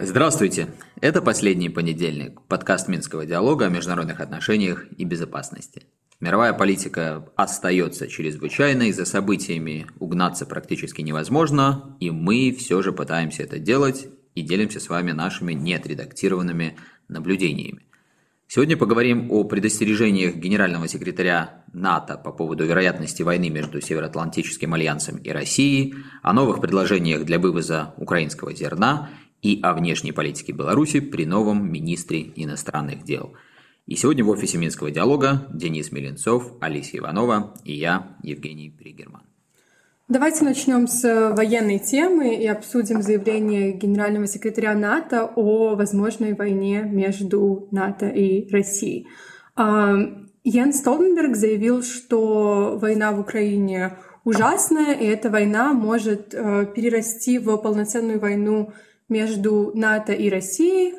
Здравствуйте! Это последний понедельник, подкаст Минского диалога о международных отношениях и безопасности. Мировая политика остается чрезвычайной, за событиями угнаться практически невозможно, и мы все же пытаемся это делать и делимся с вами нашими неотредактированными наблюдениями. Сегодня поговорим о предостережениях генерального секретаря НАТО по поводу вероятности войны между Североатлантическим альянсом и Россией, о новых предложениях для вывоза украинского зерна и о внешней политике Беларуси при новом министре иностранных дел. И сегодня в офисе Минского диалога Денис Меленцов, Алисия Иванова и я, Евгений Пригерман. Давайте начнем с военной темы и обсудим заявление генерального секретаря НАТО о возможной войне между НАТО и Россией. А, Йен Столтенберг заявил, что война в Украине ужасная, и эта война может э, перерасти в полноценную войну между НАТО и Россией.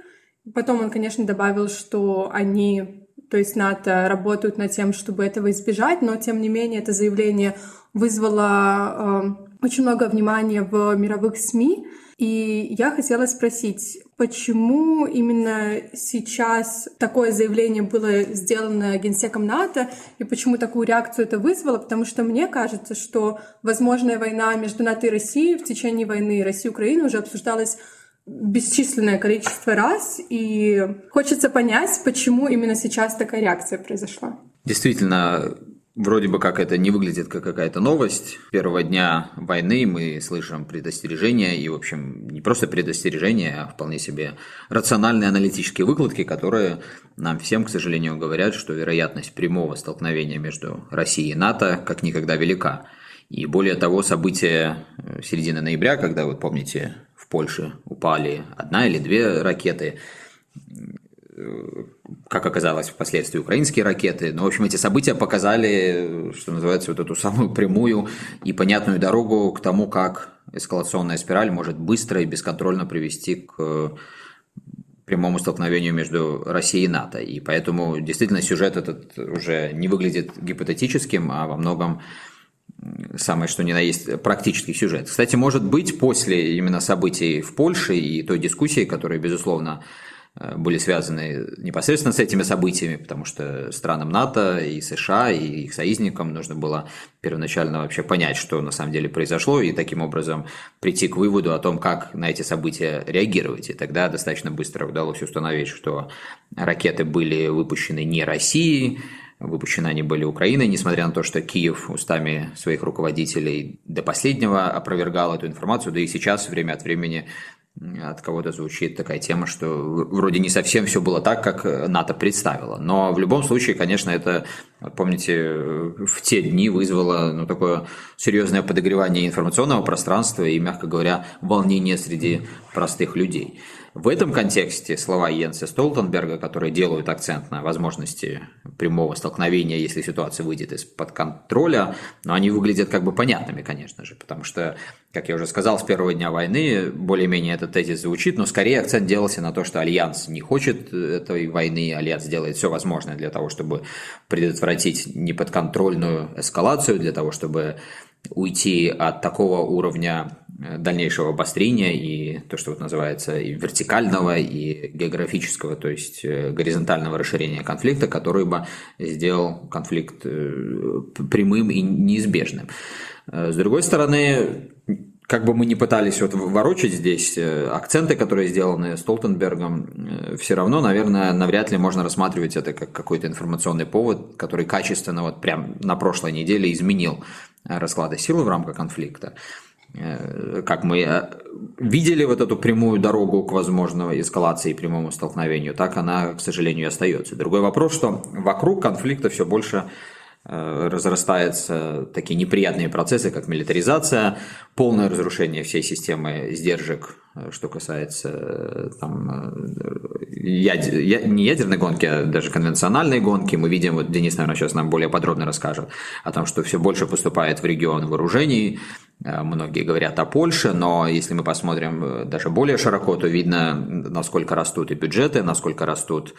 Потом он, конечно, добавил, что они, то есть НАТО, работают над тем, чтобы этого избежать, но тем не менее это заявление вызвало э, очень много внимания в мировых СМИ. И я хотела спросить, почему именно сейчас такое заявление было сделано генсеком НАТО и почему такую реакцию это вызвало? Потому что мне кажется, что возможная война между НАТО и Россией в течение войны России и Украины уже обсуждалась бесчисленное количество раз, и хочется понять, почему именно сейчас такая реакция произошла. Действительно, вроде бы как это не выглядит как какая-то новость. Первого дня войны мы слышим предостережения, и, в общем, не просто предостережения, а вполне себе рациональные аналитические выкладки, которые нам всем, к сожалению, говорят, что вероятность прямого столкновения между Россией и НАТО как никогда велика. И более того, события середины ноября, когда, вы помните, Польше упали одна или две ракеты, как оказалось впоследствии украинские ракеты. Но, в общем, эти события показали, что называется, вот эту самую прямую и понятную дорогу к тому, как эскалационная спираль может быстро и бесконтрольно привести к прямому столкновению между Россией и НАТО. И поэтому действительно сюжет этот уже не выглядит гипотетическим, а во многом самое что ни на есть практический сюжет. Кстати, может быть, после именно событий в Польше и той дискуссии, которые, безусловно, э, были связаны непосредственно с этими событиями, потому что странам НАТО и США и их союзникам нужно было первоначально вообще понять, что на самом деле произошло, и таким образом прийти к выводу о том, как на эти события реагировать. И тогда достаточно быстро удалось установить, что ракеты были выпущены не Россией, Выпущены они были Украиной, несмотря на то, что Киев устами своих руководителей до последнего опровергал эту информацию, да и сейчас время от времени от кого-то звучит такая тема, что вроде не совсем все было так, как НАТО представило. Но в любом случае, конечно, это, помните, в те дни вызвало ну, такое серьезное подогревание информационного пространства и, мягко говоря, волнение среди простых людей. В этом контексте слова Йенса Столтенберга, которые делают акцент на возможности прямого столкновения, если ситуация выйдет из-под контроля, но они выглядят как бы понятными, конечно же, потому что, как я уже сказал, с первого дня войны более-менее этот тезис звучит, но скорее акцент делался на то, что Альянс не хочет этой войны, Альянс делает все возможное для того, чтобы предотвратить неподконтрольную эскалацию, для того, чтобы уйти от такого уровня дальнейшего обострения и то, что вот называется и вертикального, и географического, то есть э, горизонтального расширения конфликта, который бы сделал конфликт э, прямым и неизбежным. С другой стороны, как бы мы ни пытались вот ворочать здесь акценты, которые сделаны Столтенбергом, все равно, наверное, навряд ли можно рассматривать это как какой-то информационный повод, который качественно вот прям на прошлой неделе изменил расклады силы в рамках конфликта. Э, как мы э, видели вот эту прямую дорогу к возможной эскалации и прямому столкновению, так она, к сожалению, и остается. Другой вопрос, что вокруг конфликта все больше э, разрастаются такие неприятные процессы, как милитаризация, полное разрушение всей системы сдержек, что касается там, ядер, не ядерной гонки, а даже конвенциональной гонки. Мы видим, вот Денис, наверное, сейчас нам более подробно расскажет о том, что все больше поступает в регион вооружений, многие говорят о Польше, но если мы посмотрим э, даже более широко, то видно, насколько растут и бюджеты, насколько растут,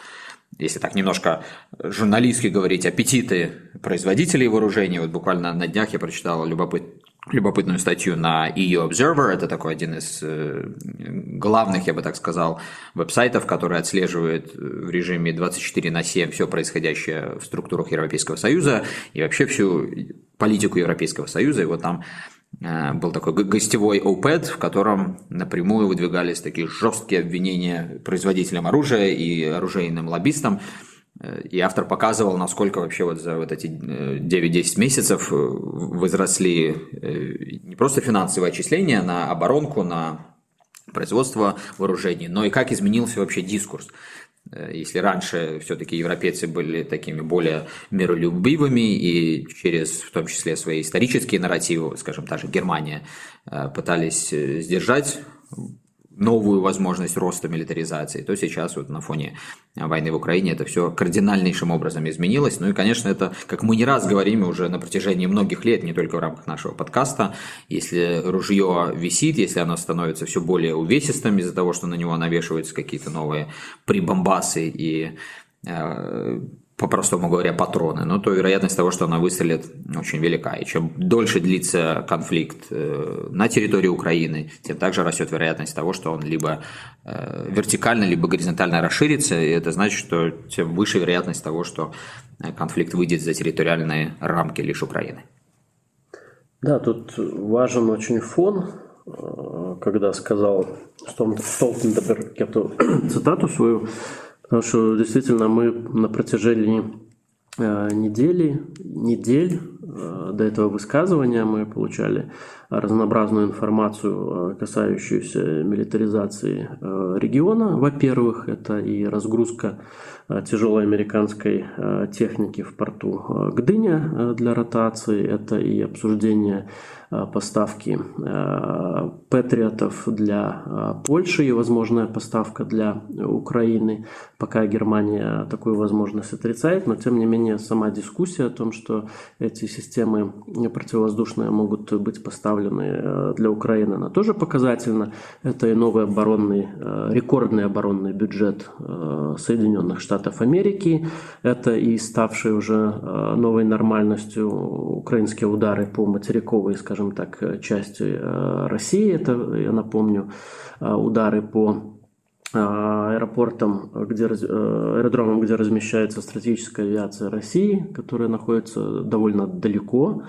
если так немножко журналистски говорить, аппетиты производителей вооружений. Вот буквально на днях я прочитал любопыт, любопытную статью на EU Observer. Это такой один из э, главных, я бы так сказал, веб-сайтов, который отслеживает в режиме 24 на 7 все происходящее в структурах Европейского Союза и вообще всю политику Европейского Союза. И вот там э, был такой гостевой OPED, в котором напрямую выдвигались такие жесткие обвинения производителям оружия и оружейным лоббистам и автор показывал, насколько вообще вот за вот эти 9-10 э, месяцев э, возросли э, не просто финансовые отчисления на оборонку, на производство вооружений, но и как изменился вообще дискурс. Если раньше все-таки европейцы были такими более миролюбивыми и через, в том числе, свои исторические нарративы, скажем, та же Германия, пытались сдержать новую возможность роста милитаризации, то сейчас вот на фоне войны в Украине это все кардинальнейшим образом изменилось. Ну и, конечно, это, как мы не раз говорим уже на протяжении многих лет, не только в рамках нашего подкаста, если ружье висит, если оно становится все более увесистым из-за того, что на него навешиваются какие-то новые прибамбасы и э, по-простому говоря, патроны, но то вероятность того, что она выстрелит, очень велика. И чем дольше длится конфликт э, на территории Украины, тем также растет вероятность того, что он либо э, вертикально, либо горизонтально расширится, и это значит, что тем выше вероятность того, что э, конфликт выйдет за территориальные рамки лишь Украины. Да, тут важен очень фон, когда сказал Столтенберг эту цитату свою, Потому что действительно мы на протяжении э, недели, недель э, до этого высказывания мы получали разнообразную информацию, э, касающуюся милитаризации региона. Во-первых, это и разгрузка тяжелой американской техники в порту Гдыня для ротации, это и обсуждение поставки э, патриотов для э, Польши и возможная поставка для Украины. Пока Германия такую возможность отрицает, но тем не менее сама дискуссия о том, что эти системы противовоздушные могут быть поставлены для Украины, она тоже показательна. Это и новый оборонный, рекордный оборонный бюджет Соединенных Штатов Америки, это и ставшие уже новой нормальностью украинские удары по материковой, скажем, скажем так, э, части э, России. Это, я напомню, э, удары по аэропортам, где, аэродромам, где размещается стратегическая авиация России, которая находится довольно далеко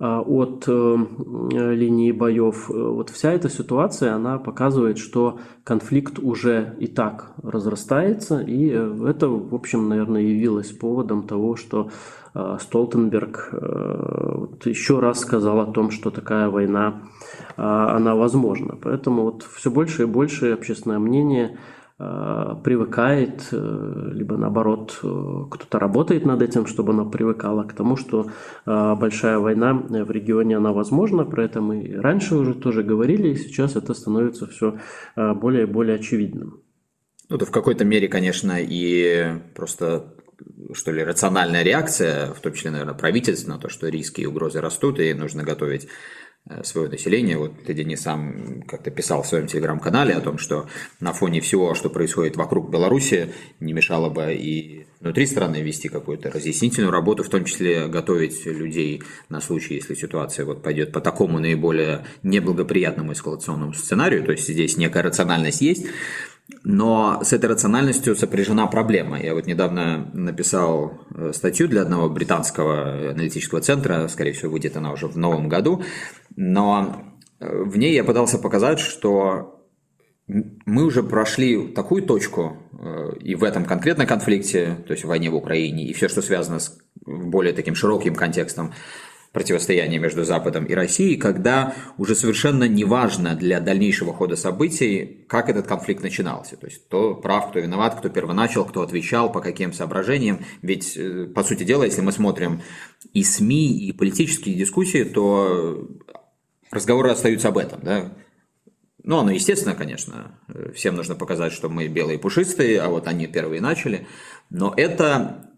от линии боев. Вот вся эта ситуация, она показывает, что конфликт уже и так разрастается, и это, в общем, наверное, явилось поводом того, что Столтенберг э, вот еще раз сказал о том, что такая война, э, она возможна. Поэтому вот все больше и больше общественное мнение привыкает, либо наоборот, кто-то работает над этим, чтобы оно привыкало к тому, что большая война в регионе, она возможна, про это мы раньше уже тоже говорили, и сейчас это становится все более и более очевидным. Ну, это в какой-то мере, конечно, и просто что ли, рациональная реакция, в том числе, наверное, правительства, на то, что риски и угрозы растут, и нужно готовить э, свое население. Вот ты, Денис, сам как-то писал в своем телеграм-канале о том, что на фоне всего, что происходит вокруг Беларуси, не мешало бы и внутри страны вести какую-то разъяснительную работу, в том числе готовить людей на случай, если ситуация вот пойдет по такому наиболее неблагоприятному эскалационному сценарию, то есть здесь некая рациональность есть, но с этой рациональностью сопряжена проблема. Я вот недавно написал э, статью для одного британского аналитического центра, скорее всего, выйдет она уже в новом году, но э, в ней я пытался показать, что мы уже прошли такую точку э, и в этом конкретном конфликте, то есть в войне в Украине, и все, что связано с более таким широким контекстом противостояние между Западом и Россией, когда уже совершенно неважно для дальнейшего хода событий, как этот конфликт начинался. То есть кто прав, кто виноват, кто первоначал, кто отвечал, по каким соображениям. Ведь, э, по сути дела, если мы смотрим и СМИ, и политические дискуссии, то разговоры остаются об этом. Да? Ну, оно естественно, конечно. Всем нужно показать, что мы белые пушистые, а вот они первые начали. Но это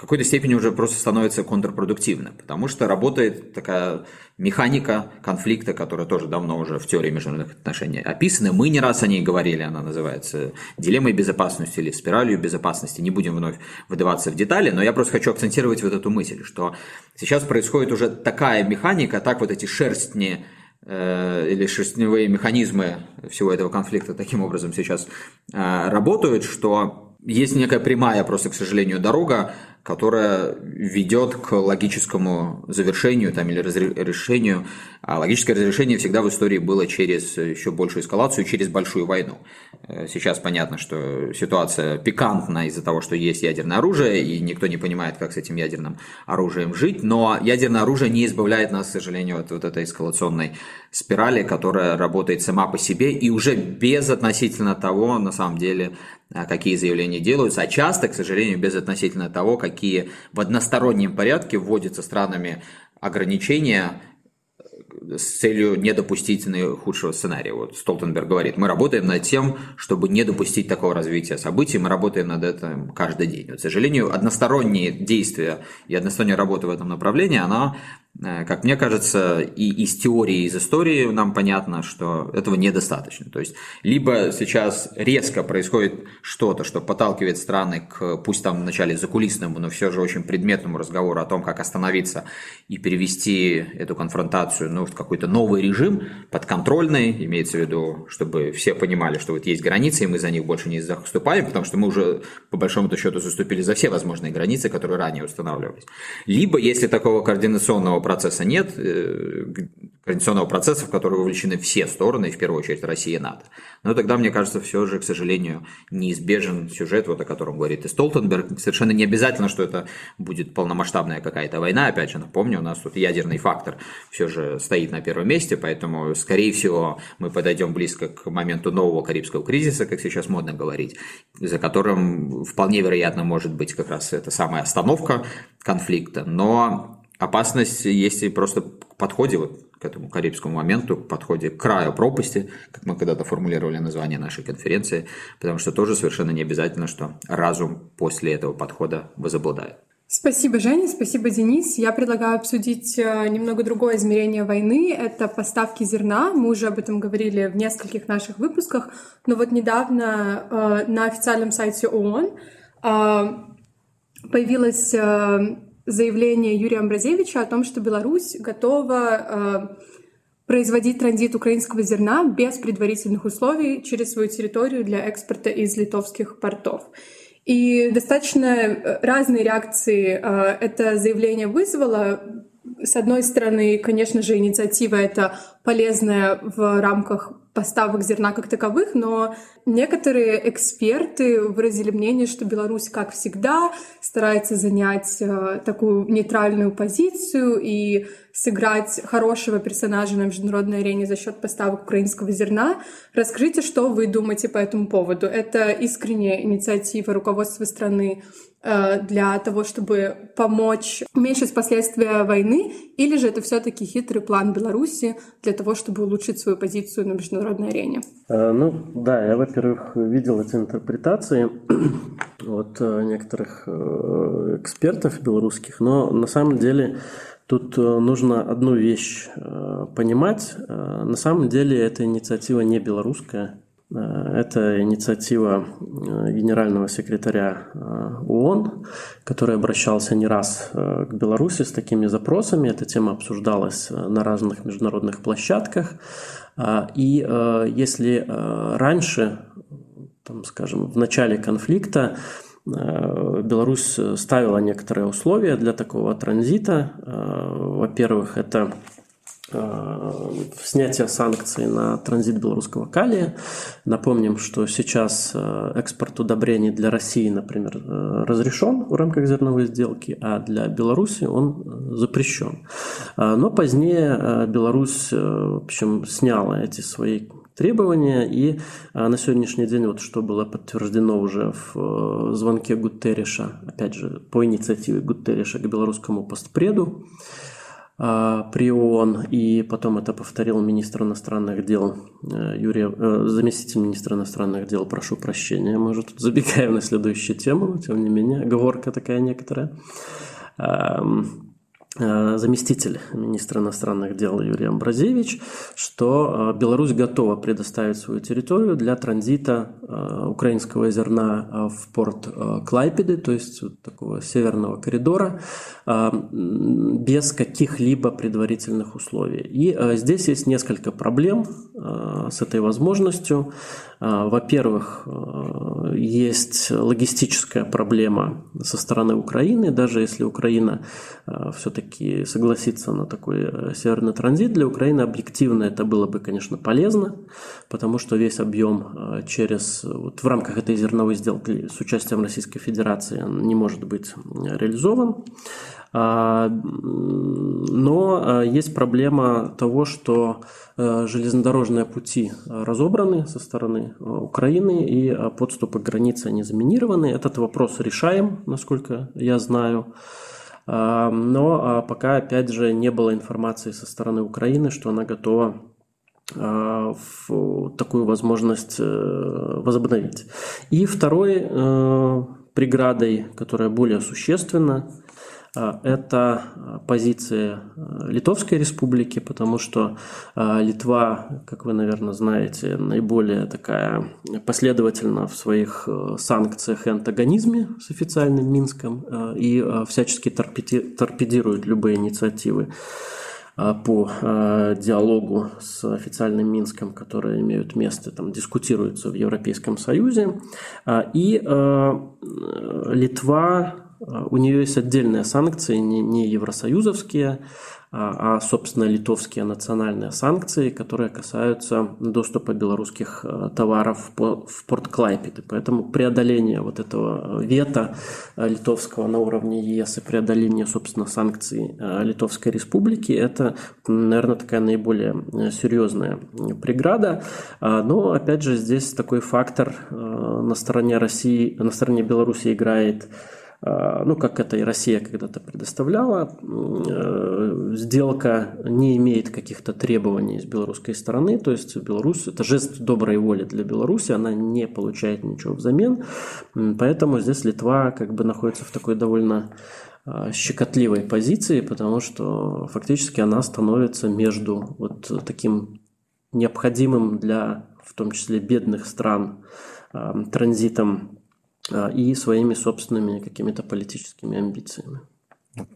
какой-то степени уже просто становится контрпродуктивным, потому что работает такая механика конфликта, которая тоже давно уже в теории международных отношений описана. Мы не раз о ней говорили, она называется дилеммой безопасности или спиралью безопасности. Не будем вновь выдаваться в детали, но я просто хочу акцентировать вот эту мысль, что сейчас происходит уже такая механика, так вот эти шерстни э, или шерстневые механизмы всего этого конфликта таким образом сейчас э, работают, что есть некая прямая, просто, к сожалению, дорога которая ведет к логическому завершению там, или разрешению. А логическое разрешение всегда в истории было через еще большую эскалацию, через большую войну. Э, сейчас понятно, что ситуация пикантна из-за того, что есть ядерное оружие, и никто не понимает, как с этим ядерным оружием жить, но ядерное оружие не избавляет нас, к сожалению, от вот этой эскалационной спирали, которая работает сама по себе и уже без относительно того, на самом деле, а, какие заявления делаются, а часто, к сожалению, без относительно того, какие в одностороннем порядке вводятся странами ограничения э, с целью не допустить наихудшего сценария. Вот Столтенберг говорит, мы работаем над тем, чтобы не допустить такого развития событий, мы работаем над этим каждый день. Вот, к сожалению, односторонние действия и односторонняя работа в этом направлении, она как мне кажется, и из теории, и из истории нам понятно, что этого недостаточно. То есть, либо сейчас резко происходит что-то, что подталкивает страны к, пусть там вначале закулисному, но все же очень предметному разговору о том, как остановиться и перевести эту конфронтацию ну, в какой-то новый режим, подконтрольный, имеется в виду, чтобы все понимали, что вот есть границы, и мы за них больше не заступаем, потому что мы уже, по большому счету, заступили за все возможные границы, которые ранее устанавливались. Либо, если такого координационного процесса нет, э, координационного процесса, в который вовлечены все стороны, в первую очередь Россия и НАТО. Но тогда, мне кажется, все же, к сожалению, неизбежен сюжет, вот о котором говорит и Столтенберг. Совершенно не обязательно, что это будет полномасштабная какая-то война. Опять же, напомню, у нас тут ядерный фактор все же стоит на первом месте, поэтому, скорее всего, мы подойдем близко к моменту нового Карибского кризиса, как сейчас модно говорить, за которым вполне вероятно может быть как раз эта самая остановка конфликта. Но опасность есть и просто к подходе вот к этому карибскому моменту, к подходе к краю пропасти, как мы когда-то формулировали название нашей конференции, потому что тоже совершенно не обязательно, что разум после этого подхода возобладает. Спасибо, Женя, спасибо, Денис. Я предлагаю обсудить э, немного другое измерение войны. Это поставки зерна. Мы уже об этом говорили в нескольких наших выпусках. Но вот недавно э, на официальном сайте ООН э, появилась заявление Юрия Амбразевича о том, что Беларусь готова э, производить транзит украинского зерна без предварительных условий через свою территорию для экспорта из литовских портов. И достаточно э, разные реакции э, это заявление вызвало. С одной стороны, конечно же, инициатива это полезная в рамках поставок зерна как таковых, но некоторые эксперты выразили мнение, что Беларусь, как всегда, старается занять э, такую нейтральную позицию и сыграть хорошего персонажа на международной арене за счет поставок украинского зерна. Расскажите, что вы думаете по этому поводу. Это искренняя инициатива руководства страны для того, чтобы помочь уменьшить последствия войны, или же это все-таки хитрый план Беларуси для того, чтобы улучшить свою позицию на международной арене? Э, ну, да, я, во-первых, видел эти интерпретации от э, некоторых экспертов белорусских, но на самом деле Тут нужно одну вещь понимать. На самом деле эта инициатива не белорусская, Э, это инициатива э, генерального секретаря э, ООН, который обращался не раз к Беларуси с такими запросами. Эта тема обсуждалась на разных международных площадках. И если раньше, там, скажем, в начале конфликта Беларусь ставила некоторые условия для такого транзита. Во-первых, это Э, снятия санкций на транзит белорусского калия. Напомним, что сейчас э, экспорт удобрений для России, например, э, разрешен в рамках зерновой сделки, а для Беларуси он запрещен. Но позднее Беларусь, в общем, сняла эти свои требования, и на сегодняшний день, вот что было подтверждено уже в звонке Гуттериша, опять же, по инициативе Гуттериша к белорусскому постпреду, при ООН, и потом это повторил министр иностранных дел Юрий, заместитель министра иностранных дел, прошу прощения, мы уже тут забегаем на следующую тему, но тем не менее, оговорка такая некоторая. Э, заместитель министра иностранных дел Юрий Амбразевич, что э, Беларусь готова предоставить свою территорию для транзита э, украинского зерна в порт Клайпеды, то есть вот такого северного коридора, без каких-либо предварительных условий. И здесь есть несколько проблем с этой возможностью. Во-первых, есть логистическая проблема со стороны Украины, даже если Украина все-таки все-таки согласиться на такой э, северный транзит для Украины объективно это было бы, конечно, полезно, потому что весь объем э, через вот в рамках этой зерновой сделки с участием Российской Федерации не может быть реализован. А, но э, есть проблема того, что железнодорожные пути разобраны со стороны Украины и подступы к границе не заминированы. Этот вопрос решаем, насколько я знаю. Но а, пока, опять же, не было информации со стороны Украины, что она готова а, в такую возможность э, возобновить. И второй э, преградой, которая более существенна, а, это позиция э, Литовской республики, потому что а, Литва, как вы, наверное, знаете, наиболее такая последовательна в своих э, санкциях и антагонизме с официальным Минском и всячески торпедирует любые инициативы по диалогу с официальным Минском, которые имеют место, там дискутируются в Европейском Союзе. И Литва у нее есть отдельные санкции, не, не евросоюзовские, а, а, собственно, литовские национальные санкции, которые касаются доступа белорусских э, товаров в порт Клайпеды. Поэтому преодоление вот этого вето э, литовского на уровне ЕС и преодоление, собственно, санкций э, Литовской Республики – это, наверное, такая наиболее серьезная преграда. А, но, опять же, здесь такой фактор на стороне России, на стороне Беларуси играет – ну, как это и Россия когда-то предоставляла, э, сделка не имеет каких-то требований с белорусской стороны, то есть Беларусь, это жест доброй воли для Беларуси, она не получает ничего взамен, поэтому здесь Литва как бы находится в такой довольно а, щекотливой позиции, потому что фактически она становится между вот таким необходимым для, в том числе, бедных стран транзитом а, и своими собственными какими-то политическими амбициями.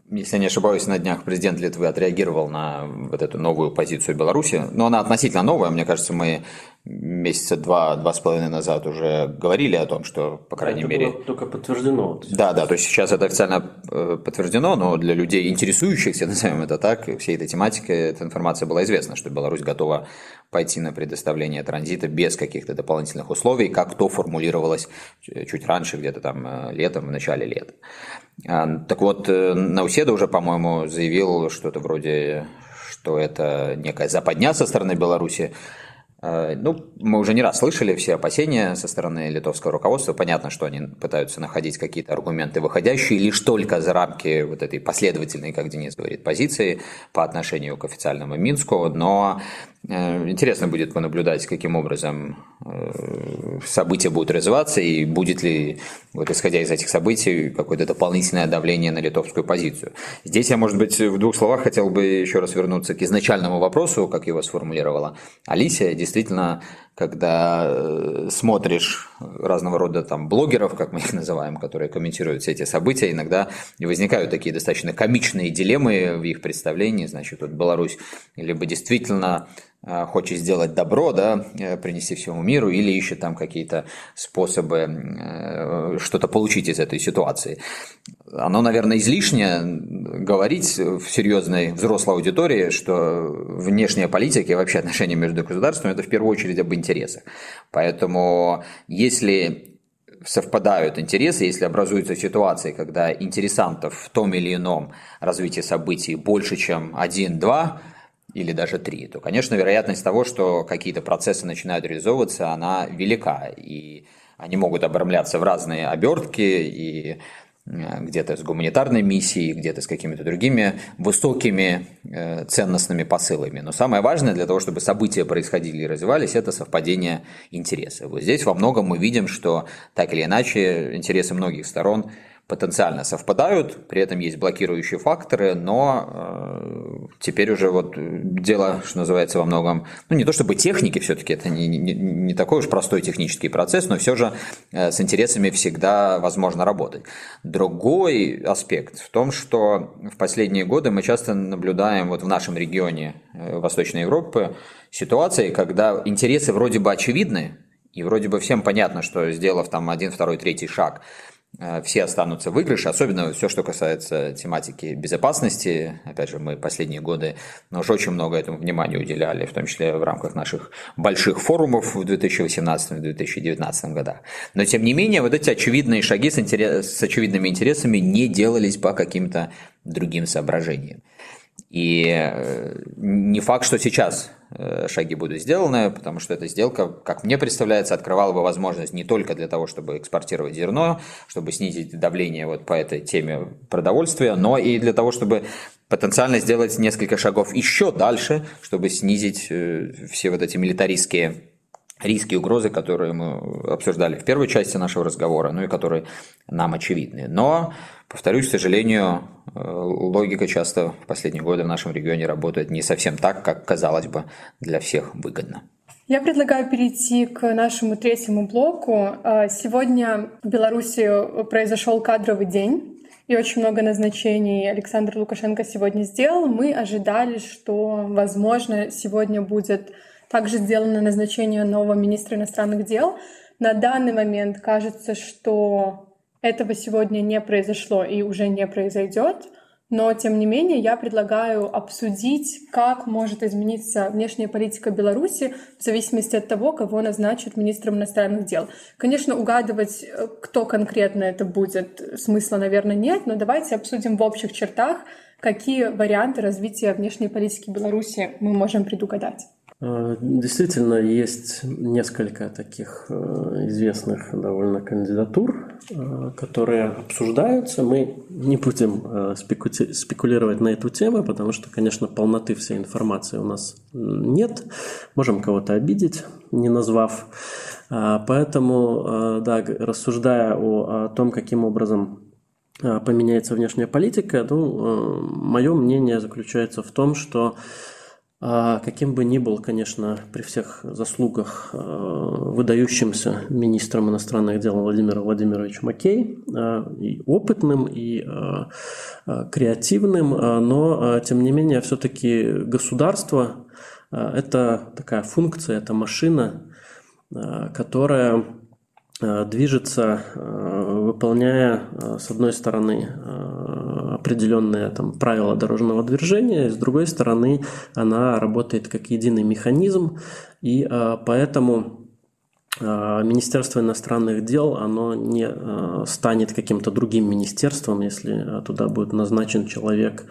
Если я не ошибаюсь, на днях президент Литвы отреагировал на вот эту новую позицию Беларуси. Но она относительно новая. Мне кажется, мы месяца два, два с половиной назад уже говорили о том, что, по крайней это мере... Было только подтверждено. Да, да, то есть сейчас это официально э, подтверждено, но для людей, интересующихся, назовем это так, всей этой тематикой, эта информация была известна, что Беларусь готова пойти на предоставление транзита без каких-то дополнительных условий, как то формулировалось чуть раньше, где-то там э, летом, в начале лета. А, так вот, э, Науседа уже, по-моему, заявил что-то вроде, что это некая западня со стороны Беларуси, ну, мы уже не раз слышали все опасения со стороны литовского руководства. Понятно, что они пытаются находить какие-то аргументы, выходящие лишь только за рамки вот этой последовательной, как Денис говорит, позиции по отношению к официальному Минску. Но Э, интересно будет понаблюдать, каким образом э, события будут развиваться и будет ли, вот исходя из этих событий, какое-то дополнительное давление на литовскую позицию. Здесь я, может быть, в двух словах хотел бы еще раз вернуться к изначальному вопросу, как его сформулировала Алисия. Действительно, когда э, смотришь разного рода там блогеров, как мы их называем, которые комментируют все эти события, иногда возникают такие достаточно комичные дилеммы в их представлении. Значит, вот Беларусь либо действительно э, хочет сделать добро, да, э, принести всему миру, или ищет там какие-то способы что-то получить из этой ситуации. Оно, наверное, излишне говорить в серьезной взрослой аудитории, что внешняя политика и вообще отношения между государствами – это в первую очередь об интересах. Поэтому если совпадают интересы, если образуются ситуации, когда интересантов в том или ином развитии событий больше, чем один-два, или даже три, то, конечно, вероятность того, что какие-то процессы начинают реализовываться, она велика. И они могут обрамляться в разные обертки и где-то с гуманитарной миссией, где-то с какими-то другими высокими э, ценностными посылами. Но самое важное для того, чтобы события происходили и развивались, это совпадение интересов. Вот здесь во многом мы видим, что так или иначе интересы многих сторон потенциально совпадают, при этом есть блокирующие факторы, но э, теперь уже вот дело, что называется, во многом, ну не то чтобы техники все-таки, это не, не, не такой уж простой технический процесс, но все же э, с интересами всегда возможно работать. Другой аспект в том, что в последние годы мы часто наблюдаем вот в нашем регионе э, Восточной Европы ситуации, когда интересы вроде бы очевидны, и вроде бы всем понятно, что сделав там один, второй, третий шаг, все останутся в выигрыше, особенно все, что касается тематики безопасности. Опять же, мы последние годы ну, уже очень много этому внимания уделяли, в том числе в рамках наших больших форумов в 2018-2019 годах. Но, тем не менее, вот эти очевидные шаги с, интерес, с очевидными интересами не делались по каким-то другим соображениям. И э, не факт, что сейчас э, шаги будут сделаны, потому что эта сделка, как мне представляется, открывала бы возможность не только для того, чтобы экспортировать зерно, чтобы снизить давление вот по этой теме продовольствия, но и для того, чтобы потенциально сделать несколько шагов еще дальше, чтобы снизить э, все вот эти милитаристские риски и угрозы, которые мы обсуждали в первой части нашего разговора, ну и которые нам очевидны. Но, повторюсь, к сожалению, э, логика часто в последние годы в нашем регионе работает не совсем так, как казалось бы для всех выгодно. Я предлагаю перейти к нашему третьему блоку. А, сегодня в Беларуси произошел кадровый день, и очень много назначений Александр Лукашенко сегодня сделал. Мы ожидали, что, возможно, сегодня будет также сделано назначение нового министра иностранных дел. На данный момент кажется, что этого сегодня не произошло и уже не произойдет. Но, тем не менее, я предлагаю обсудить, как может измениться внешняя политика Беларуси в зависимости от того, кого назначат министром иностранных дел. Конечно, угадывать, э, кто конкретно это будет, смысла, наверное, нет, но давайте обсудим в общих чертах, какие варианты развития внешней политики Беларуси мы можем предугадать. Э, действительно, есть несколько таких э, известных довольно кандидатур, э, которые обсуждаются. Мы не будем спекулировать на эту тему, потому что, конечно, полноты всей информации у нас нет. Можем кого-то обидеть, не назвав. Поэтому, да, рассуждая о, том, каким образом поменяется внешняя политика, ну, мое мнение заключается в том, что каким бы ни был, конечно, при всех заслугах э, выдающимся министром иностранных дел Владимир Владимирович Макей, э, и опытным, и э, креативным, но, тем не менее, все-таки государство – это такая функция, это машина, которая движется, выполняя, с одной стороны, определенные там, правила дорожного движения, с другой стороны она работает как единый механизм, и а, поэтому а, Министерство иностранных дел, оно не а, станет каким-то другим министерством, если туда будет назначен человек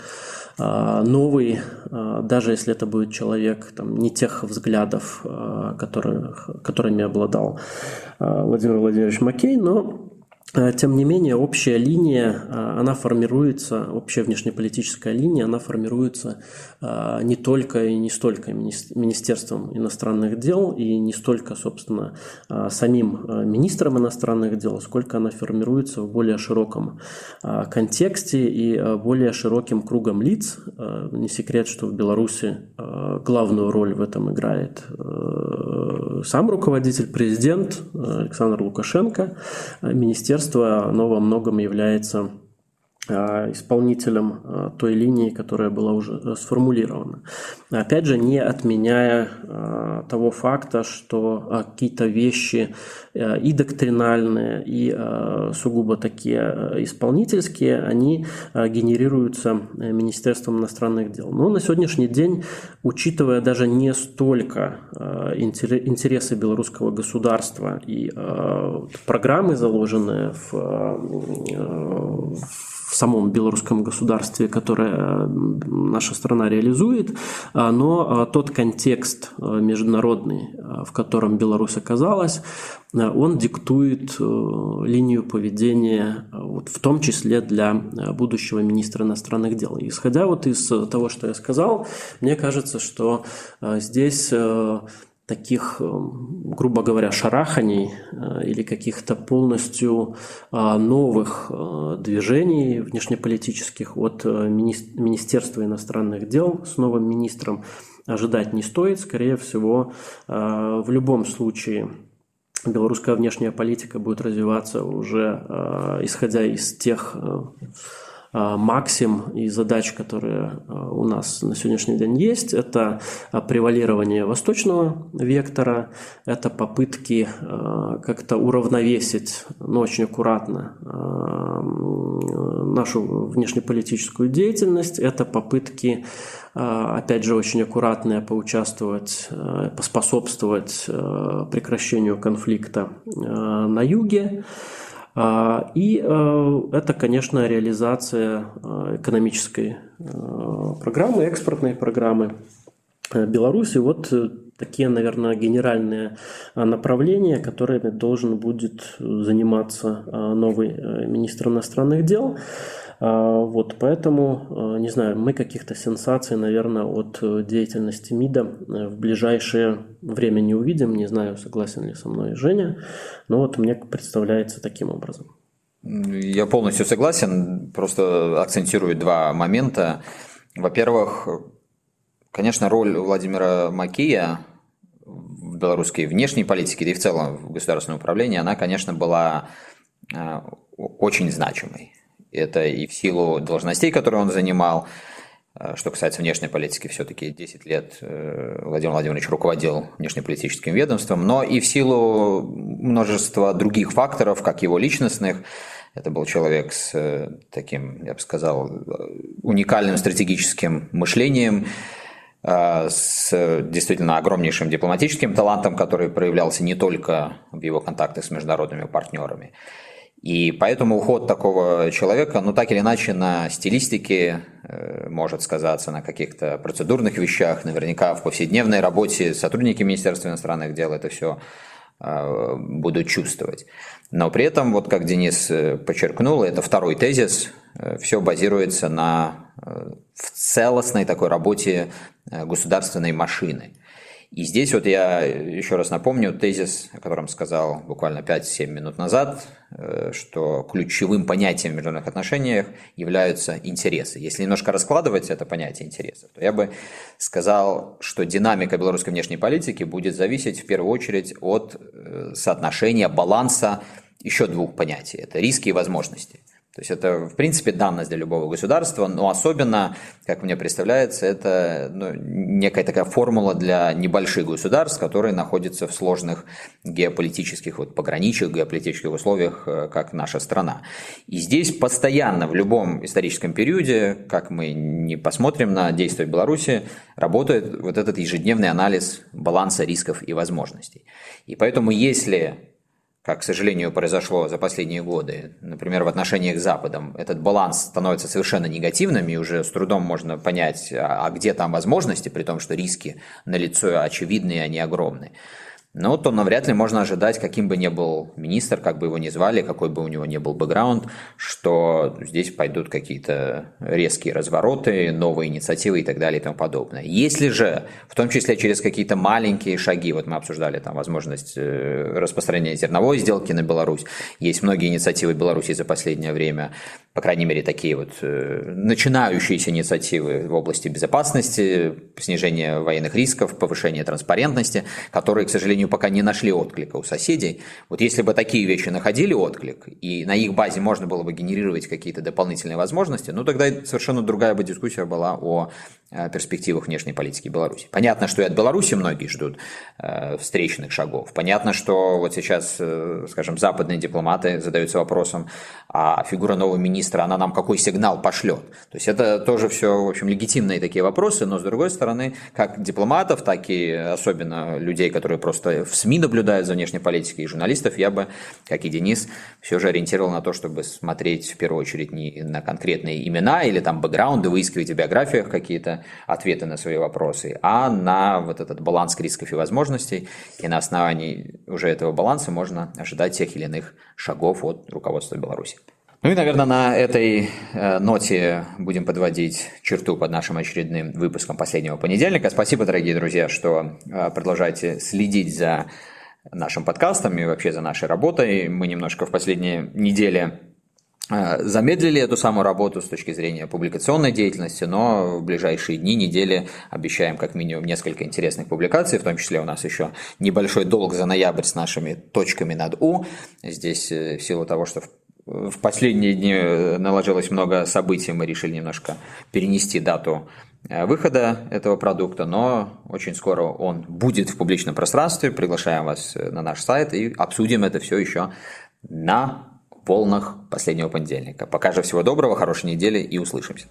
новый, даже если это будет человек там, не тех взглядов, которые, которыми обладал Владимир Владимирович Маккей, но тем не менее, общая линия, э, она формируется, общая внешнеполитическая линия, она формируется э, не только и не столько Министерством иностранных дел и не столько, собственно, самим министром иностранных дел, сколько она формируется в более широком контексте и более широким кругом лиц. Не секрет, что в Беларуси главную роль в этом играет сам руководитель, президент Александр Лукашенко, министерство министерство, оно во многом является исполнителем а, той линии, которая была уже э, сформулирована. Опять же, не отменяя а, того факта, что какие-то вещи э, и доктринальные, и сугубо такие э, исполнительские, они генерируются Министерством иностранных дел. Но на сегодняшний день, учитывая даже не столько интересы белорусского государства и программы, заложенные в в самом белорусском государстве, которое наша страна реализует, но тот контекст международный, в котором Беларусь оказалась, он диктует линию поведения, вот, в том числе для будущего министра иностранных дел. исходя вот из того, что я сказал, мне кажется, что здесь таких, э, грубо говоря, шараханий э, или каких-то полностью э, новых движений внешнеполитических от Министерства иностранных дел с новым министром ожидать не стоит. Скорее всего, в любом случае белорусская внешняя политика будет развиваться уже исходя из тех максим и задач, которые а, у нас на сегодняшний день есть, это а, превалирование восточного вектора, это попытки как-то уравновесить, но очень аккуратно, нашу внешнеполитическую деятельность, это попытки опять же, очень аккуратные поучаствовать, поспособствовать прекращению конфликта на юге. А, и э, это, конечно, реализация э, экономической э, программы, экспортной программы Беларуси. Вот такие, наверное, генеральные направления, которыми должен будет заниматься новый министр иностранных дел. А, вот, поэтому, не знаю, мы каких-то сенсаций, наверное, от э, деятельности МИДа э, в ближайшее время не увидим. Не знаю, согласен ли со мной Женя, но вот мне представляется таким образом. Я полностью согласен, просто акцентирую два момента. Во-первых, конечно, роль Владимира Макея в белорусской внешней политике, да и в целом в государственном управлении, она, конечно, была э, очень значимой. Это и в силу должностей, которые он занимал. Э, что касается внешней политики, все-таки 10 лет э, Владимир Владимирович руководил внешнеполитическим ведомством, но и в силу множества других факторов, как его личностных, это был человек с таким, я бы сказал, уникальным стратегическим мышлением, с действительно огромнейшим дипломатическим талантом, который проявлялся не только в его контактах с международными партнерами. И поэтому уход такого человека, ну так или иначе, на стилистике э, может сказаться, на каких-то процедурных вещах, наверняка в повседневной работе сотрудники Министерства иностранных дел это все э, будут чувствовать. Но при этом, вот как Денис э, подчеркнул, это второй тезис, все базируется на в целостной такой работе государственной машины – и здесь вот я еще раз напомню тезис, о котором сказал буквально 5-7 минут назад, э, что ключевым понятием в международных отношениях являются интересы. Если немножко раскладывать это понятие интересов, то я бы сказал, что динамика белорусской внешней политики будет зависеть в первую очередь от э, соотношения, баланса еще двух понятий. Это риски и возможности. То есть это, в принципе, данность для любого государства, но особенно, как мне представляется, это ну, некая такая формула для небольших государств, которые находятся в сложных геополитических, вот, пограничных геополитических условиях, э, как наша страна. И здесь постоянно, в любом историческом периоде, как мы не посмотрим на действия Беларуси, работает вот этот ежедневный анализ баланса рисков и возможностей. И поэтому, если как, к сожалению, произошло за последние годы, например, в отношениях с Западом, этот баланс становится совершенно негативным, и уже с трудом можно понять, а, а где там возможности, при том, что риски налицо очевидные, они огромные ну, то навряд ли можно ожидать, каким бы ни был министр, как бы его ни звали, какой бы у него ни был бэкграунд, что здесь пойдут какие-то резкие развороты, новые инициативы и так далее и тому подобное. Если же, в том числе через какие-то маленькие шаги, вот мы обсуждали там возможность э, распространения зерновой сделки на Беларусь, есть многие инициативы Беларуси за последнее время, по крайней мере, такие вот э, начинающиеся инициативы в области безопасности, снижения военных рисков, повышения транспарентности, которые, к сожалению, пока не нашли отклика у соседей. Вот если бы такие вещи находили отклик, и на их базе можно было бы генерировать какие-то дополнительные возможности, ну тогда совершенно другая бы дискуссия была о перспективах внешней политики Беларуси. Понятно, что и от Беларуси многие ждут э, встречных шагов. Понятно, что вот сейчас, э, скажем, западные дипломаты задаются вопросом, а фигура нового министра, она нам какой сигнал пошлет? То есть это тоже все, в общем, легитимные такие вопросы, но с другой стороны, как дипломатов, так и особенно людей, которые просто в СМИ наблюдают за внешней политикой и журналистов, я бы, как и Денис, все же ориентировал на то, чтобы смотреть в первую очередь не на конкретные имена или там бэкграунды, выискивать в биографиях какие-то ответы на свои вопросы, а на вот этот баланс рисков и возможностей. И на основании уже этого баланса можно ожидать тех или иных шагов от руководства Беларуси. Ну и, наверное, на этой э, ноте будем подводить черту под нашим очередным выпуском последнего понедельника. Спасибо, дорогие друзья, что э, продолжаете следить за нашим подкастом и вообще за нашей работой. Мы немножко в последние недели Э, замедлили эту самую работу с точки зрения публикационной деятельности, но в ближайшие дни, недели обещаем как минимум несколько интересных публикаций, в том числе у нас еще небольшой долг за ноябрь с нашими точками над «у». Здесь в силу того, что в последние дни э, наложилось много событий, мы решили немножко перенести дату выхода этого продукта, но очень скоро он будет в публичном пространстве. Приглашаем вас на наш сайт и обсудим это все еще на волнах последнего понедельника. Пока же всего доброго, хорошей недели и услышимся.